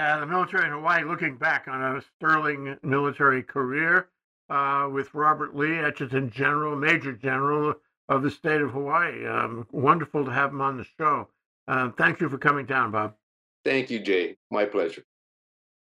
Yeah, the military in Hawaii, looking back on a sterling military career uh, with Robert Lee, Adjutant General, Major General of the state of Hawaii. Um, wonderful to have him on the show. Uh, thank you for coming down, Bob. Thank you, Jay. My pleasure.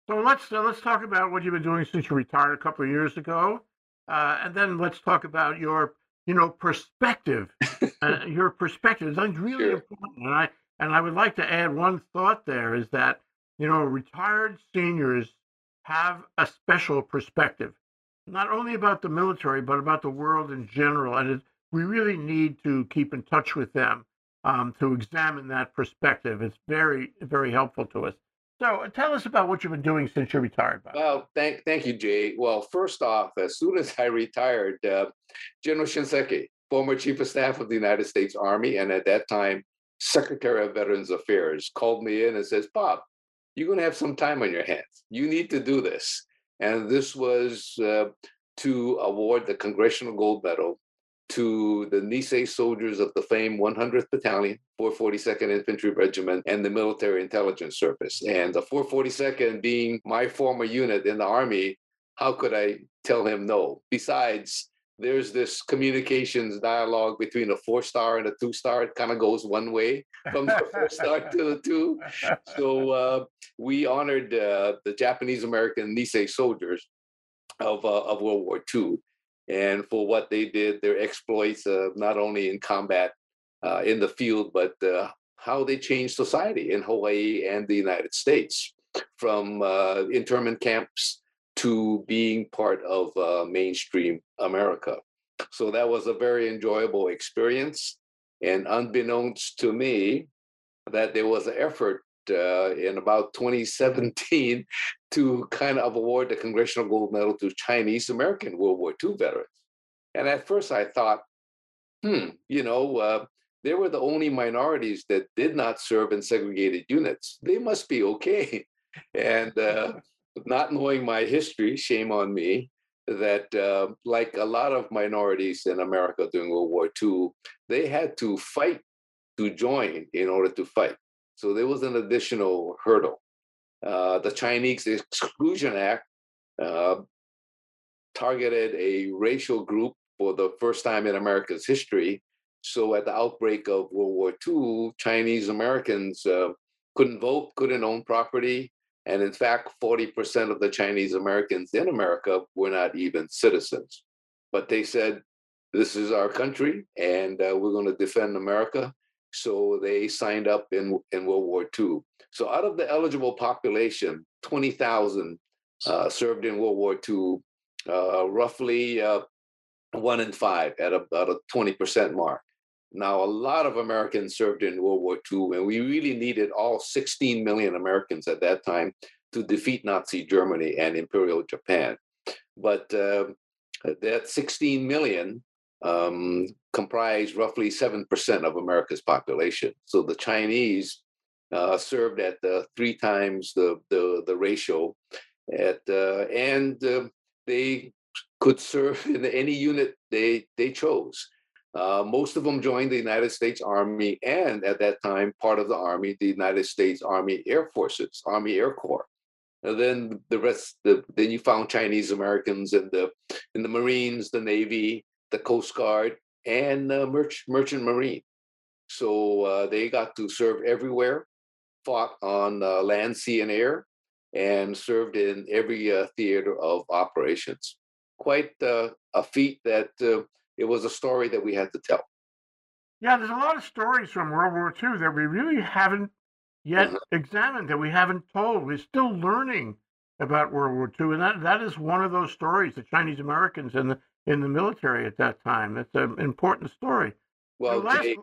So let's uh, let's talk about what you've been doing since you retired a couple of years ago, uh, and then let's talk about your you know perspective. uh, your perspective is really Sure. important, and I and I would like to add one thought there is that you know retired seniors have a special perspective, not only about the military but about the world in general, and it, we really need to keep in touch with them um, to examine that perspective. It's very very helpful to us. So uh, tell us about what you've been doing since you retired, Bob. Well, thank thank you, Jay. Well, first off, as soon as I retired, uh, General Shinseki, former Chief of Staff of the United States Army, and at that time Secretary of Veterans Affairs, called me in and says, "Bob, you're going to have some time on your hands. You need to do this." And this was uh, to award the Congressional Gold Medal to the Nisei soldiers of the famed 100th Battalion, 442nd Infantry Regiment, and the Military Intelligence Service. And the 442nd being my former unit in the Army, how could I tell him no? Besides, there's this communications dialogue between a four star and a two star. It kind of goes one way from the four star to the two. So uh, we honored uh, the Japanese American Nisei soldiers of, uh, of World War II and for what they did, their exploits, uh, not only in combat uh, in the field, but uh, how they changed society in Hawaii and the United States from uh, internment camps to being part of uh, mainstream America. So that was a very enjoyable experience. And unbeknownst to me, that there was an effort uh, in about 2017 to kind of award the Congressional Gold Medal to Chinese American World War II veterans. And at first I thought, hmm, you know, uh, they were the only minorities that did not serve in segregated units. They must be okay. And uh, not knowing my history, shame on me, that uh, like a lot of minorities in America during World War II, they had to fight to join in order to fight. So there was an additional hurdle. Uh, the Chinese Exclusion Act uh, targeted a racial group for the first time in America's history. So at the outbreak of World War II, Chinese Americans uh, couldn't vote, couldn't own property. And in fact, 40% of the Chinese Americans in America were not even citizens. But they said, this is our country and uh, we're going to defend America. So they signed up in, in World War II. So out of the eligible population, 20,000 uh, served in World War II, uh, roughly uh, one in five at about a 20% mark. Now, a lot of Americans served in World War II, and we really needed all 16 million Americans at that time to defeat Nazi Germany and Imperial Japan. But uh, that 16 million um, comprised roughly 7% of America's population. So the Chinese uh, served at uh, three times the, the, the ratio. At, uh, and uh, they could serve in any unit they, they chose. Uh, most of them joined the United States Army and at that time, part of the Army, the United States Army Air Forces, Army Air Corps. And then the rest, the, then you found Chinese Americans in the in the Marines, the Navy, the Coast Guard, and uh, merch, Merchant Marine. So uh, they got to serve everywhere, fought on uh, land, sea, and air, and served in every uh, theater of operations. Quite uh, a feat that uh, it was a story that we had to tell. Yeah, there's a lot of stories from World War II that we really haven't yet Mhm. examined, that we haven't told. We're still learning about World War II, and that, that is one of those stories. The Chinese Americans in the in the military at that time. It's an important story. Well, last, Jay,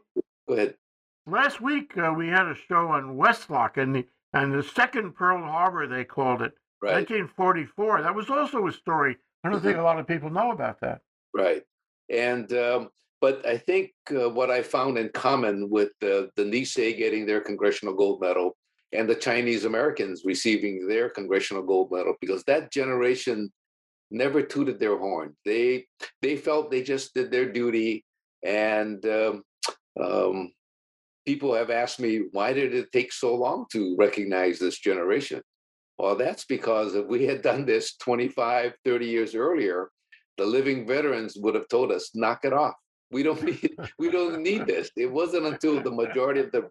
go ahead. last week uh, we had a show on West Loch and the and the second Pearl Harbor they called it, Right, 1944. That was also a story. I don't think a lot of people know about that. right. And um, but I think uh, what I found in common with the the Nisei getting their congressional gold medal and the Chinese Americans receiving their congressional gold medal, because that generation never tooted their horn. They they felt they just did their duty, and um, um, people have asked me why did it take so long to recognize this generation. Well, that's because if we had done this 25, 30 years earlier, the living veterans would have told us, knock it off. We don't need we don't need this. It wasn't until the majority of the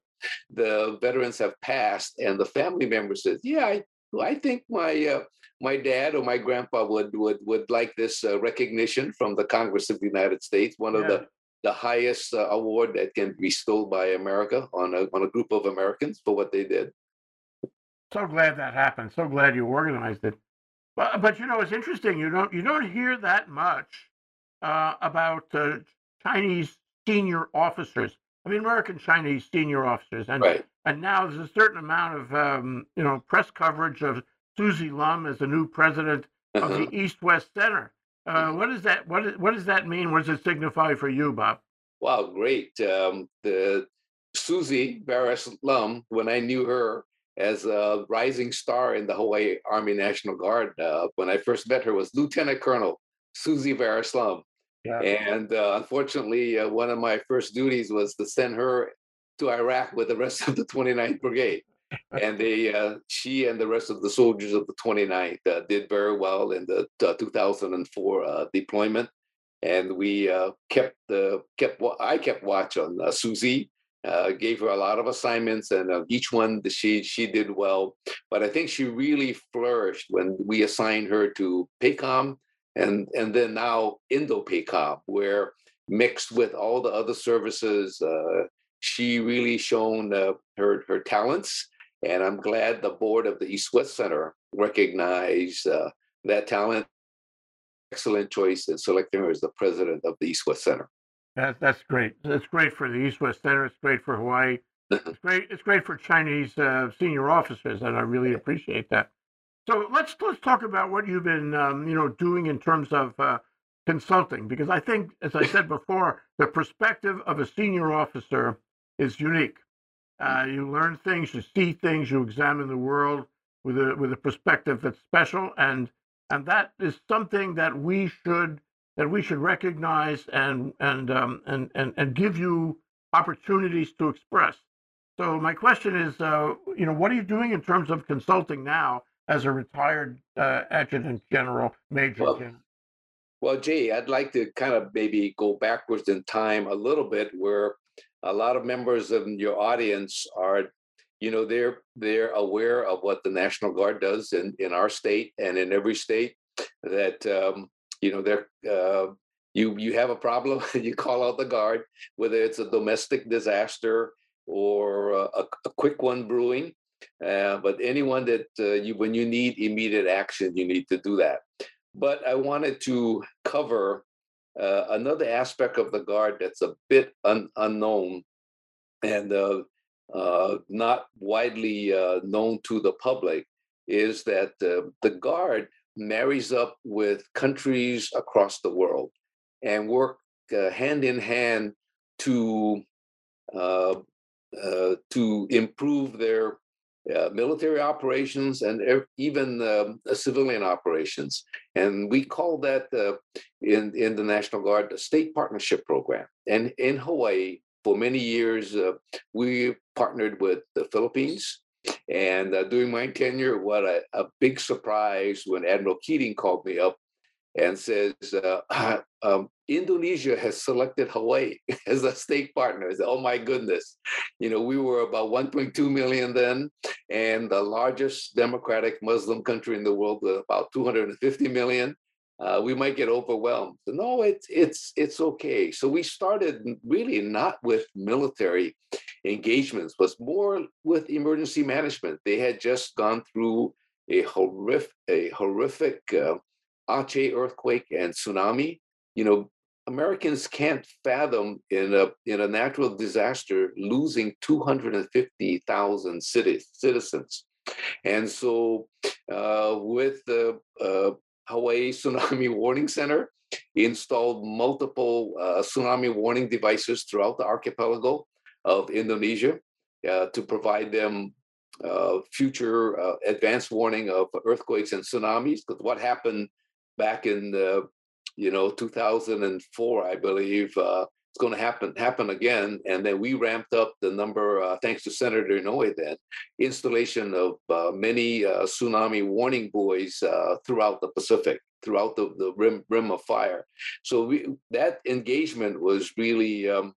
the veterans have passed and the family member says, yeah, I, I think my uh, my dad or my grandpa would would would like this uh, recognition from the Congress of the United States, one of the the highest uh, award that can be bestowed by America on a on a group of Americans for what they did. So glad that happened. So glad you organized it. But, but you know, it's interesting. You don't you don't hear that much uh, about uh, Chinese senior officers. I mean, American Chinese senior officers, and Right. and now there's a certain amount of um, you know press coverage of Susie Lum as the new president of Uh-huh. the East West Center. Uh, what does that what is, what does that mean? What does it signify for you, Bob? Wow, great. Um, the Susie Vares Lum, when I knew her as a rising star in the Hawaii Army National Guard, uh, when I first met her was Lieutenant Colonel Susie Vares Lum. Yeah. And uh, unfortunately, uh, one of my first duties was to send her to Iraq with the rest of the 29th Brigade. And they, uh, she and the rest of the soldiers of the 29th uh, did very well in the uh, 2004 uh, deployment and we uh, kept the kept I kept watch on uh, Susie. Uh, gave her a lot of assignments, and uh, each one she she did well. But I think she really flourished when we assigned her to PACOM, and and then now Indo PACOM, where mixed with all the other services, uh, she really shown uh, her her talents. And I'm glad the board of the East West Center recognized uh, that talent excellent choice in selecting her as the president of the East West Center. That, that's great. It's great for the East West Center. It's great for Hawaii. It's great. It's great for Chinese uh, senior officers, and I really appreciate that. So let's let's talk about what you've been um, you know doing in terms of uh, consulting, because I think, as I said before, the perspective of a senior officer is unique. Uh, you learn things, you see things, you examine the world with a with a perspective that's special, and and that is something that we should that we should recognize and and um, and and and give you opportunities to express. So my question is, uh, you know, what are you doing in terms of consulting now as a retired uh, adjutant general, major Well, general? Well, Jay, I'd like to kind of maybe go backwards in time a little bit, where a lot of members of your audience are, you know, they're they're aware of what the National Guard does in in our state and in every state. That um, you know, they're uh, you you have a problem, you call out the guard, whether it's a domestic disaster or a, a quick one brewing. Uh, but anyone that uh, you when you need immediate action, you need to do that. But I wanted to cover uh, another aspect of the guard that's a bit un- unknown and uh, uh, not widely known to the public is that the guard marries up with countries across the world and work uh, hand in hand to uh, uh, to improve their uh, military operations and ev- even um, uh, civilian operations. And we call that uh, in, in the National Guard the State Partnership Program. And in Hawaii, for many years, we partnered with the Philippines. And uh, during my tenure, what a, a big surprise when Admiral Keating called me up and says, uh, um, Indonesia has selected Hawaii as a state partner. Said, oh my goodness. You know, we were about 1.2 million then, and the largest democratic Muslim country in the world with about 250 million. Uh, we might get overwhelmed. No, it's it's it's okay. So we started really not with military engagements, but more with emergency management. They had just gone through a horrific a horrific uh, Aceh earthquake and tsunami. You know, Americans can't fathom in a in a natural disaster losing 250,000 cities, citizens. And so uh, with the uh, Hawaii Tsunami Warning Center, installed multiple uh, tsunami warning devices throughout the archipelago of Indonesia uh, to provide them uh, future uh, advanced warning of earthquakes and tsunamis. Because what happened back in the you know 2004 i believe uh, it's going to happen happen again. And then we ramped up the number, uh, thanks to Senator Inouye, then installation of uh, many uh, tsunami warning buoys uh, throughout the Pacific, throughout the, the rim, rim of fire. So we, that engagement was really um,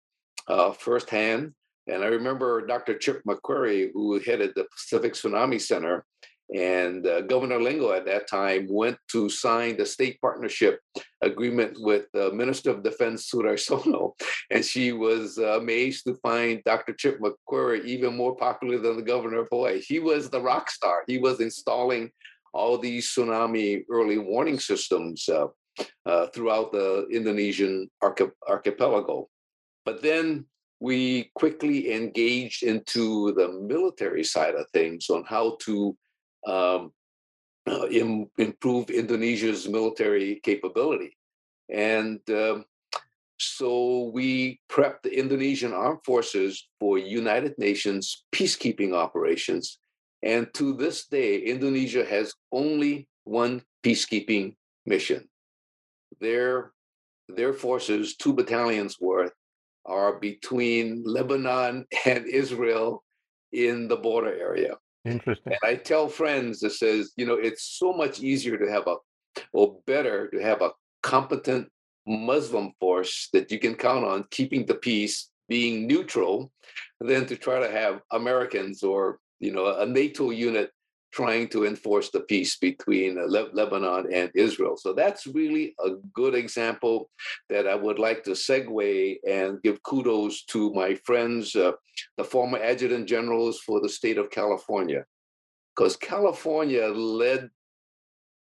uh, firsthand. And I remember Dr. Chip McCreery, who headed the Pacific Tsunami Center, and uh, Governor Lingle at that time went to sign the state partnership agreement with the Minister of Defense, Sono, And she was uh, amazed to find Dr. Chip McCreery even more popular than the governor of Hawaii. He was the rock star. He was installing all these tsunami early warning systems uh, uh throughout the Indonesian archi- archipelago. But then we quickly engaged into the military side of things on how to um, Im- improve Indonesia's military capability. And um, so we prepped the Indonesian armed forces for United Nations peacekeeping operations. And to this day, Indonesia has only one peacekeeping mission. Their, their forces, two battalions worth, are between Lebanon and Israel in the border area. Interesting. And I tell friends that says, you know, it's so much easier to have a, or better to have a competent Muslim force that you can count on keeping the peace, being neutral, than to try to have Americans or you know a NATO unit trying to enforce the peace between uh, Le- Lebanon and Israel. So that's really a good example that I would like to segue and give kudos to my friends, uh, the former adjutant generals for the state of California, because California led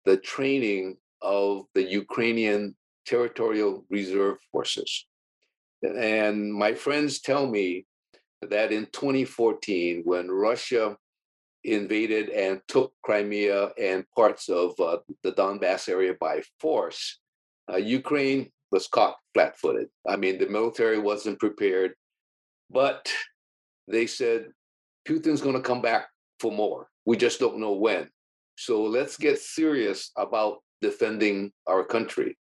the training of the Ukrainian territorial reserve forces. And my friends tell me that in 2014, when Russia invaded and took Crimea and parts of uh, the Donbass area by force, uh, Ukraine was caught flat footed. I mean, the military wasn't prepared, but they said Putin's going to come back for more. We just don't know when. So let's get serious about defending our country.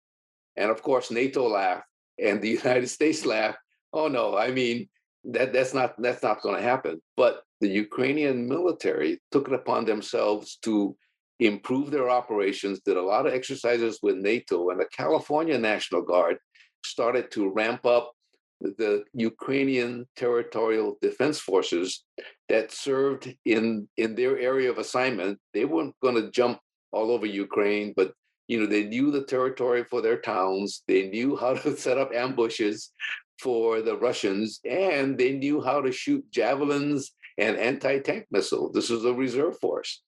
And of course, NATO laughed and the United States laughed. Oh no, I mean, that that's not that's not going to happen. But the Ukrainian military took it upon themselves to improve their operations, did a lot of exercises with NATO, and the California National Guard started to ramp up the Ukrainian territorial defense forces that served in in their area of assignment. They weren't going to jump all over Ukraine, but you know they knew the territory for their towns. They knew how to set up ambushes for the Russians, and they knew how to shoot javelins and anti-tank missiles. This was a reserve force.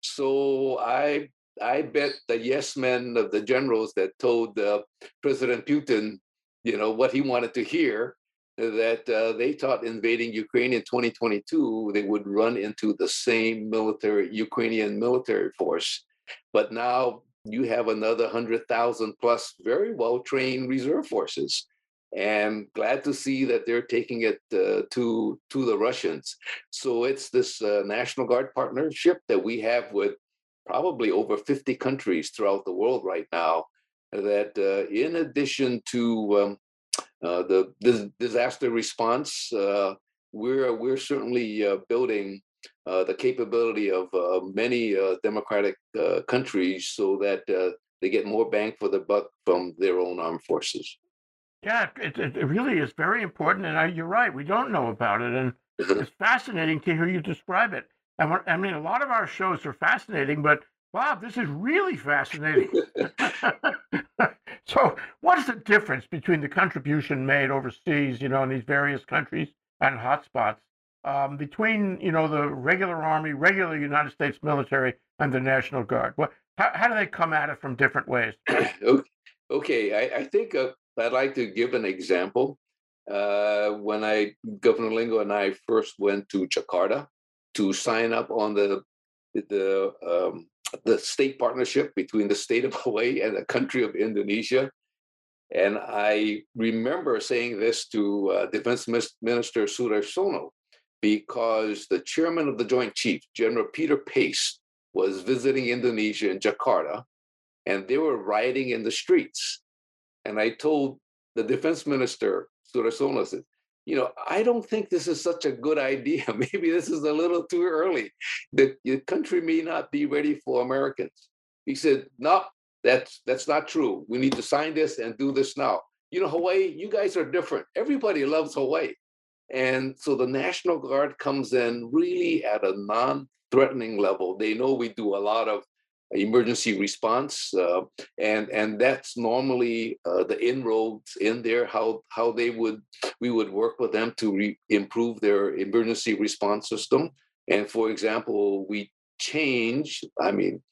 So I I bet the yes men of the generals that told uh, President Putin, you know, what he wanted to hear, that uh, they thought invading Ukraine in 2022, they would run into the same military, Ukrainian military force. But now you have another 100,000 plus very well trained reserve forces and glad to see that they're taking it uh, to to the Russians. So it's this uh, National Guard partnership that we have with probably over 50 countries throughout the world right now. That uh, in addition to um, uh, the, the, disaster response, uh, we're we're certainly uh, building. the capability of many democratic countries so that they get more bang for the buck from their own armed forces. Yeah, it, it, really is very important, and I, you're right. We don't know about it, and it's fascinating to hear you describe it. And I mean, a lot of our shows are fascinating, but wow, this is really fascinating. so, what is the difference between the contribution made overseas, you know, in these various countries and hotspots, um, between you know the regular army, regular United States military, and the National Guard? What, how, how do they come at it from different ways? okay, I, I think uh, I'd like to give an example. Uh, when I, Governor Lingle and I first went to Jakarta to sign up on the the um, the state partnership between the state of Hawaii and the country of Indonesia, and I remember saying this to uh, Defense Minister Sono because the chairman of the Joint Chiefs, General Peter Pace, was visiting Indonesia in Jakarta, and they were rioting in the streets and I told the defense minister, Sudarsono said, you know, I don't think this is such a good idea. Maybe this is a little too early. The, the country may not be ready for Americans. He said, no, that's that's not true. We need to sign this and do this now. You know, Hawaii, you guys are different. Everybody loves Hawaii. And so the National Guard comes in really at a non-threatening level. They know we do a lot of emergency response, uh, and and that's normally uh, the inroads in there. How how they would we would work with them to re- improve their emergency response system. And for example, we change. I mean,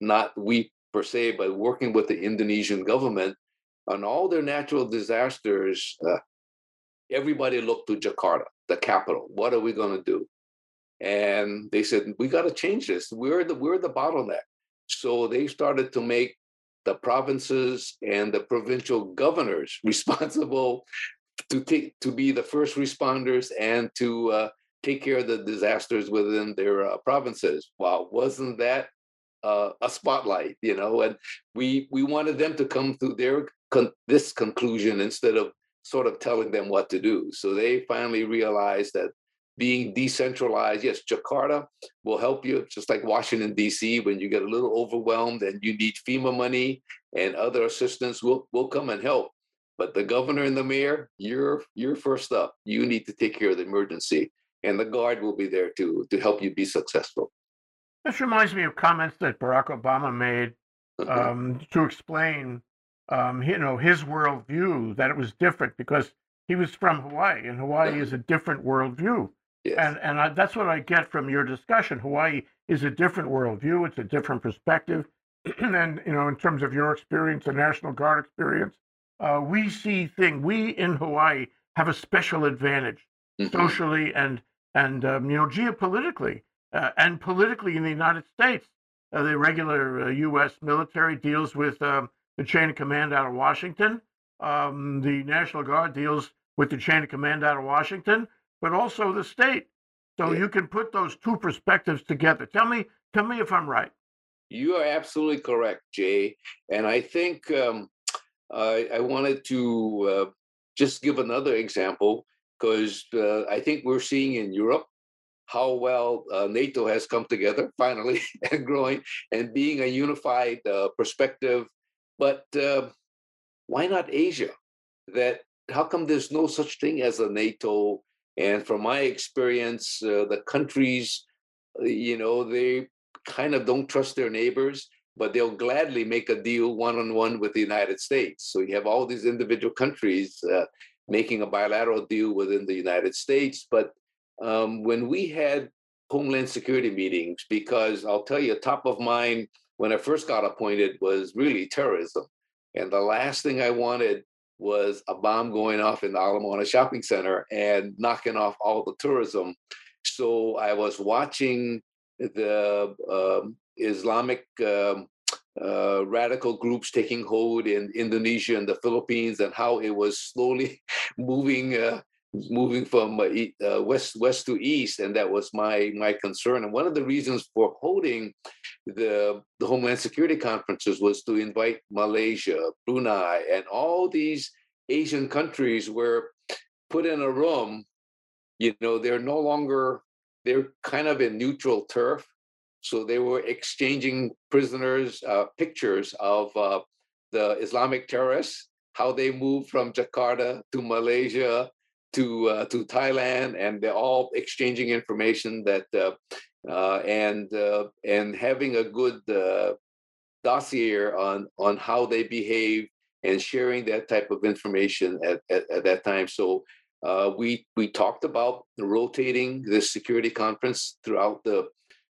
not we per se, but working with the Indonesian government on all their natural disasters. Uh, everybody looked to Jakarta, the capital. What are we going to do? And they said, we got to change this. We're the we're the bottleneck. So they started to make the provinces and the provincial governors responsible to take to be the first responders and to uh, take care of the disasters within their uh, provinces. Wow, wasn't that uh, a spotlight? You know, and we we wanted them to come to their con- this conclusion instead of sort of telling them what to do. So they finally realized that being decentralized. Yes, Jakarta will help you, just like Washington, D.C., when you get a little overwhelmed and you need FEMA money and other assistance, we'll, we'll come and help. But the governor and the mayor, you're, you're first up. You need to take care of the emergency, and the guard will be there to, to help you be successful. This reminds me of comments that Barack Obama made uh-huh. um, to explain, um, you know, his worldview that it was different because he was from Hawaii, and Hawaii is a different worldview. Yes. And and I, that's what I get from your discussion. Hawaii is a different worldview. It's a different perspective, and you know, in terms of your experience, the National Guard experience, uh, we see thing. We in Hawaii have a special advantage mm-hmm. socially and and um, you know geopolitically uh, and politically in the United States. Uh, the regular U.S. Uh, military deals with um, the chain of command out of Washington. Um, the National Guard deals with the chain of command out of Washington but also the state. So yeah. you can put those two perspectives together. Tell me, tell me if I'm right. You are absolutely correct, Jay. And I think um, I, I, wanted to uh, just give another example because uh, I think we're seeing in Europe how well uh, NATO has come together finally and growing and being a unified uh, perspective. But uh, why not Asia? That how come there's no such thing as a NATO and from my experience, uh, the countries, uh, you know, they kind of don't trust their neighbors, but they'll gladly make a deal one on one with the United States. So you have all these individual countries uh, making a bilateral deal within the United States. But um, when we had Homeland Security meetings, because I'll tell you, top of mind when I first got appointed was really terrorism. And the last thing I wanted was a bomb going off in the Ala Moana shopping center and knocking off all the tourism. So I was watching the uh, Islamic um, uh, radical groups taking hold in Indonesia and the Philippines, and how it was slowly moving uh, moving from uh, uh, west west to east, and that was my my concern. And one of the reasons for holding the, the Homeland Security conferences was to invite Malaysia, Brunei, and all these Asian countries were put in a room. You know, they're no longer they're kind of in neutral turf. So they were exchanging prisoners, uh, pictures of uh, the Islamic terrorists, how they moved from Jakarta to Malaysia, to uh, to Thailand, and they're all exchanging information that uh, uh, and uh, and having a good uh, dossier on on how they behave and sharing that type of information at, at, at that time. So we we talked about rotating this security conference throughout the,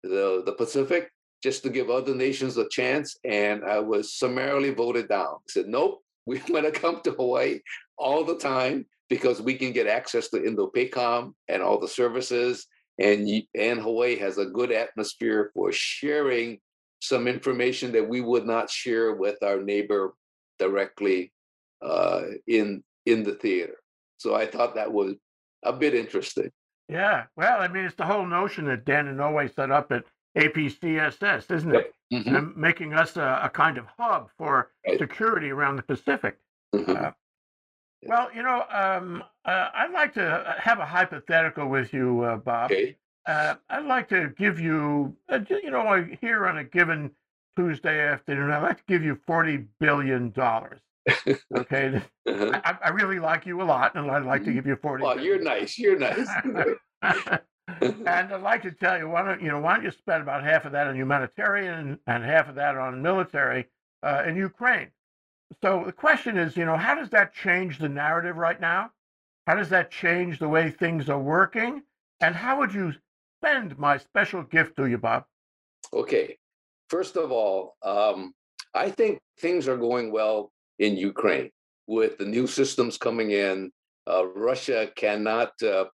the the Pacific just to give other nations a chance, and I was summarily voted down. I said nope, we're going to come to Hawaii all the time because we can get access to Indo-PACOM and all the services. And, and Hawaii has a good atmosphere for sharing some information that we would not share with our neighbor directly uh, in in the theater. So I thought that was a bit interesting. Yeah, well, I mean, it's the whole notion that Dan and Inouye set up at APCSS, isn't it? Yep. Mm-hmm. making us a, a, kind of hub for right. security around the Pacific. Mm-hmm. Uh, Well, you know, um, uh, I'd like to uh, have a hypothetical with you, uh, Bob. Okay. Uh, I'd like to give you, uh, you know, here on a given Tuesday afternoon, I'd like to give you $40 billion. Okay. Uh-huh. I, I really like you a lot, and I'd like to give you 40 Well, you're nice. You're nice. and I'd like to tell you, why don't you know, why don't you spend about half of that on humanitarian and half of that on military uh, in Ukraine? So the question is, you know, how does that change the narrative right now? How does that change the way things are working? And how would you spend my special gift to you, Bob? Okay. First of all, um, I think things are going well in Ukraine with the new systems coming in. Uh, Russia cannot uh,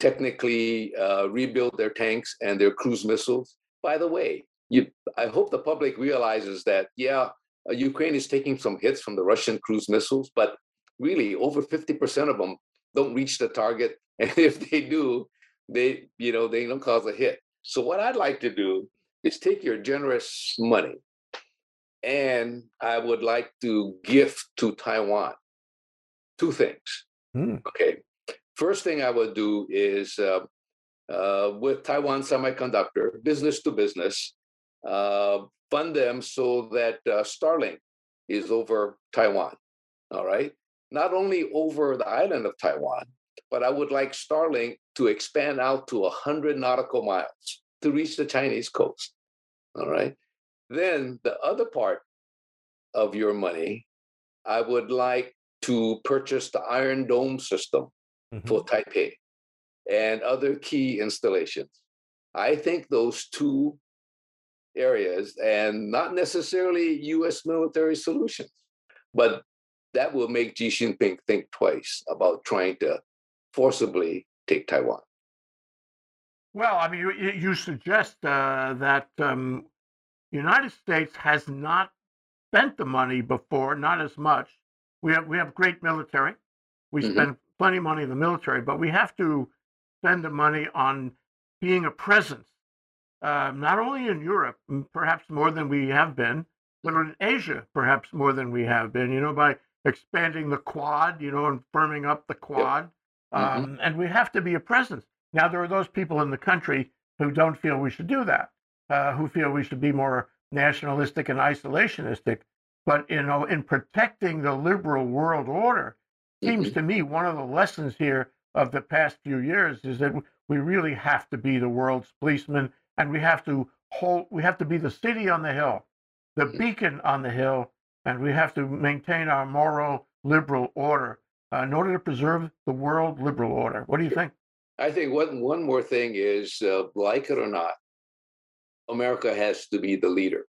technically uh, rebuild their tanks and their cruise missiles. By the way, you, I hope the public realizes that, yeah, Ukraine is taking some hits from the Russian cruise missiles, but really over 50% of them don't reach the target. And if they do, they, you know, they don't cause a hit. So what I'd like to do is take your generous money and I would like to gift to Taiwan two things. Hmm. Okay. First thing I would do is uh, uh, with Taiwan Semiconductor, business to business, uh, fund them so that uh, Starlink is over Taiwan. All right. Not only over the island of Taiwan, but I would like Starlink to expand out to 100 nautical miles to reach the Chinese coast. All right. Then the other part of your money, I would like to purchase the Iron Dome system for Taipei and other key installations. I think those two areas, and not necessarily US military solutions, but that will make Xi Jinping think twice about trying to forcibly take Taiwan. Well, I mean, you, you suggest uh, that um, United States has not spent the money before, not as much. We have we have great military. We Mhm. spend plenty of money in the military, but we have to spend the money on being a presence, uh, not only in Europe, perhaps more than we have been, but in Asia, perhaps more than we have been. You know, by expanding the Quad, you know, and firming up the Quad, Mhm. um, and we have to be a presence. Now, there are those people in the country who don't feel we should do that, uh, who feel we should be more nationalistic and isolationistic. But you know, in protecting the liberal world order, seems Mhm. to me one of the lessons here of the past few years is that we really have to be the world's policeman, and we have to hold, we have to be the city on the hill, the beacon on the hill, and we have to maintain our moral liberal order uh, in order to preserve the world liberal order. What do you think? I think one one more thing is, uh, like it or not, America has to be the leader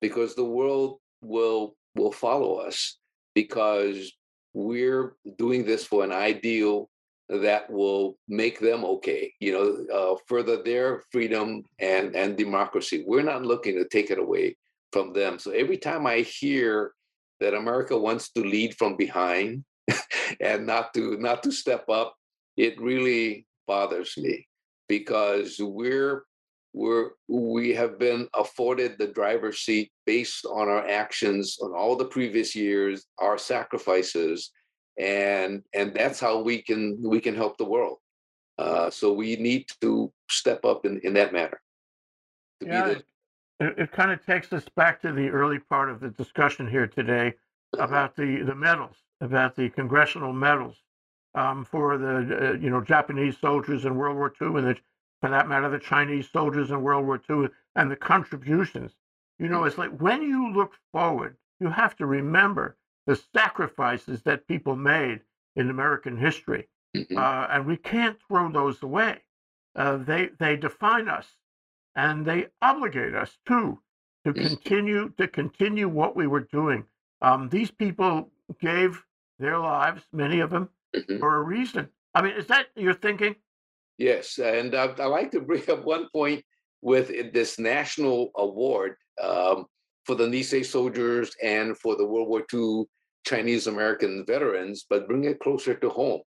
because the world will will follow us because we're doing this for an ideal that will make them okay you know uh, further their freedom and and democracy. We're not looking to take it away from them. So every time i hear that america wants to lead from behind and not to not to step up it really bothers me because we're we're we have been afforded the driver's seat based on our actions on all the previous years our sacrifices and and that's how we can we can help the world. Uh, so we need to step up in in that manner to Yeah, be it, it, kind of takes us back to the early part of the discussion here today the about the, the medals, about the congressional medals um, for the uh, you know Japanese soldiers in World War II, and the, for that matter, the Chinese soldiers in World War II, and the contributions. You know, it's like when you look forward, you have to remember the sacrifices that people made in American history, Mhm. uh, and we can't throw those away. Uh, they they define us, and they obligate us too to continue to continue what we were doing. Um, these people gave their lives, many of them, Mhm. for a reason. I mean, is that your thinking? Yes, and uh, I like to bring up one point with this national award um, for the Nisei soldiers and for the World War II Chinese American veterans, but bring it closer to home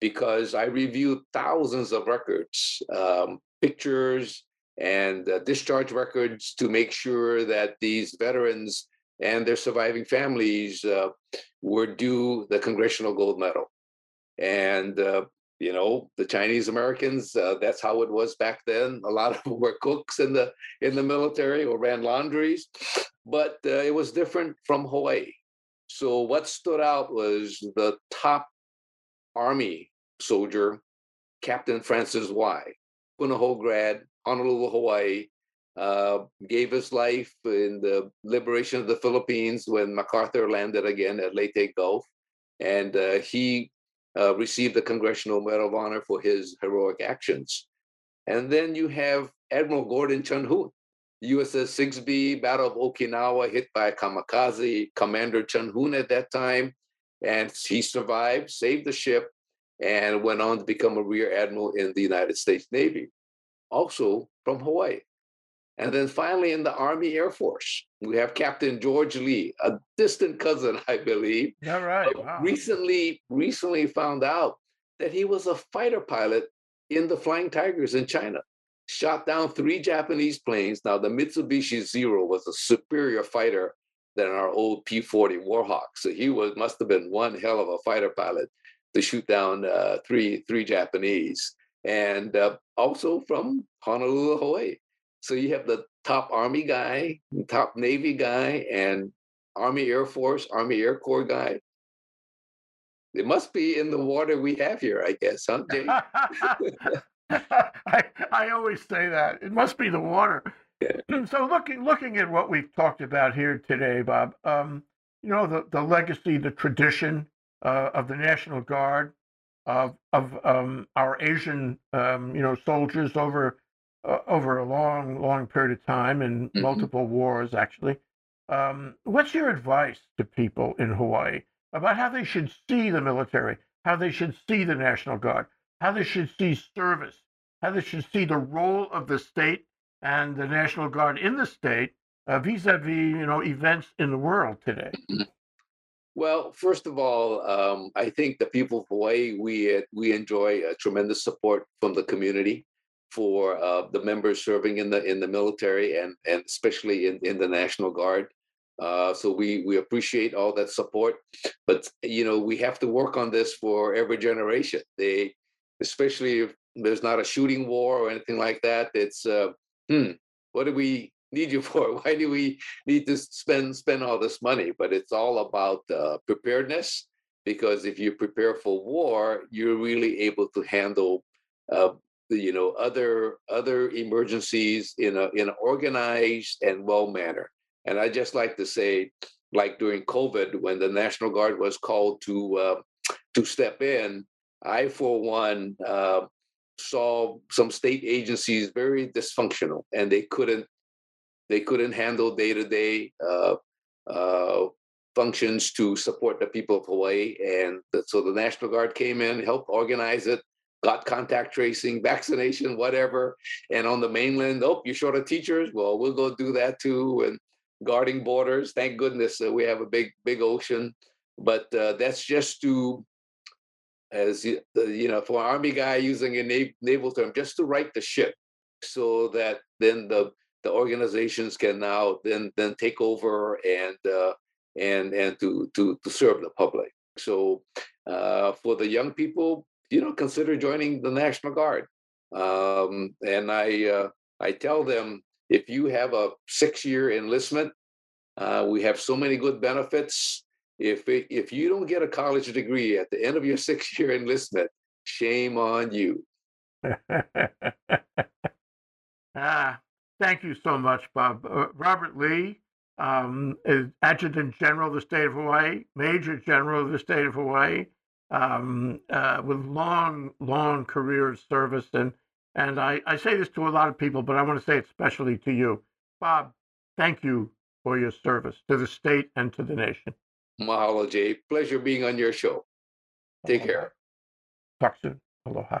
because I reviewed thousands of records, um, pictures, and uh, discharge records to make sure that these veterans and their surviving families uh, were due the Congressional Gold Medal. And uh, you know the Chinese Americans, uh, that's how it was back then. A lot of them were cooks in the in the military or ran laundries, but uh, it was different from Hawaii. So what stood out was the top Army soldier, Captain Francis Wai. Punahou grad, Honolulu, Hawaii, uh, gave his life in the liberation of the Philippines when MacArthur landed again at Leyte Gulf. And uh, he uh, received the Congressional Medal of Honor for his heroic actions. And then you have Admiral Gordon Chung-Hoon, USS Sigsbee, Battle of Okinawa, hit by a kamikaze, Commander Chung-Hoon at that time. And he survived, saved the ship, and went on to become a rear admiral in the United States Navy, also from Hawaii. And then finally, in the Army Air Force, we have Captain George Lee, a distant cousin, I believe. Yeah, right. Wow. Recently, recently found out that he was a fighter pilot in the Flying Tigers in China. Shot down three Japanese planes. Now, the Mitsubishi Zero was a superior fighter than our old P-40 Warhawk. So he was must have been one hell of a fighter pilot to shoot down uh, three three Japanese, and uh, also from Honolulu, Hawaii. So you have the top Army guy, top Navy guy, and Army Air Force, Army Air Corps guy. It must be in the water we have here, I guess, huh, Jay? I, I always say that. It must be the water. Yeah. So looking looking at what we've talked about here today, Bob, um, you know, the, the legacy, the tradition uh, of the National Guard, of, of um, our Asian, um, you know, soldiers over uh, over a long, long period of time in mm-hmm. multiple wars, actually. Um, what's your advice to people in Hawaii about how they should see the military, how they should see the National Guard, how they should see service, how they should see the role of the state and the National Guard in the state uh, vis-a-vis, you know, events in the world today? Well, first of all, um, I think the people of Hawaii we uh, we enjoy tremendous support from the community for uh, the members serving in the in the military and and especially in, in the National Guard. Uh, so we we appreciate all that support, but you know we have to work on this for every generation. They, especially if there's not a shooting war or anything like that. It's uh, hmm, what do we need you for? Why do we need to spend spend all this money? But it's all about uh, preparedness because if you prepare for war, you're really able to handle uh, you know other other emergencies in a in an organized and well manner and i just like to say like during covid when the national guard was called to uh, to step in i for one uh, saw some state agencies very dysfunctional and they couldn't they couldn't handle day-to-day uh, uh, functions to support the people of hawaii and so the national guard came in helped organize it got contact tracing, vaccination, whatever. And on the mainland, oh, you're short of teachers. Well, we'll go do that too. And guarding borders. Thank goodness uh, we have a big, big ocean. But uh, that's just to, as you, you know, for an army guy using a nav- naval term, just to right the ship, so that then the the organizations can now then then take over and uh, and and to to to serve the public. So uh, for the young people, you know, consider joining the National Guard. Um, and I, uh, I tell them if you have a six-year enlistment, uh, we have so many good benefits. If it, if you don't get a college degree at the end of your six-year enlistment, shame on you. ah, thank you so much, Bob. Uh, Robert Lee um, is Adjutant General of the State of Hawaii, Major General of the State of Hawaii um, uh, with long, long career of service. And, and I, I say this to a lot of people, but I want to say it especially to you. Bob, thank you for your service to the state and to the nation. Mahalo, Jay. Pleasure being on your show. Take care. Talk soon. Aloha.